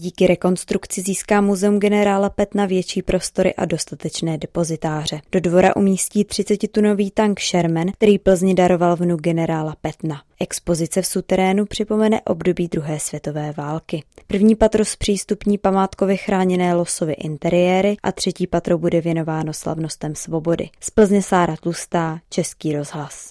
Díky rekonstrukci získá muzeum generála Petna větší prostory a dostatečné depozitáře. Do dvora umístí 30-tunový tank Sherman, který Plzni daroval vnuk generála Petna. Expozice v suterénu připomene období druhé světové války. První patro zpřístupní památkově chráněné losovy interiéry a třetí patro bude věnováno slavnostem svobody. Z Plzně Sára Tlustá, Český rozhlas.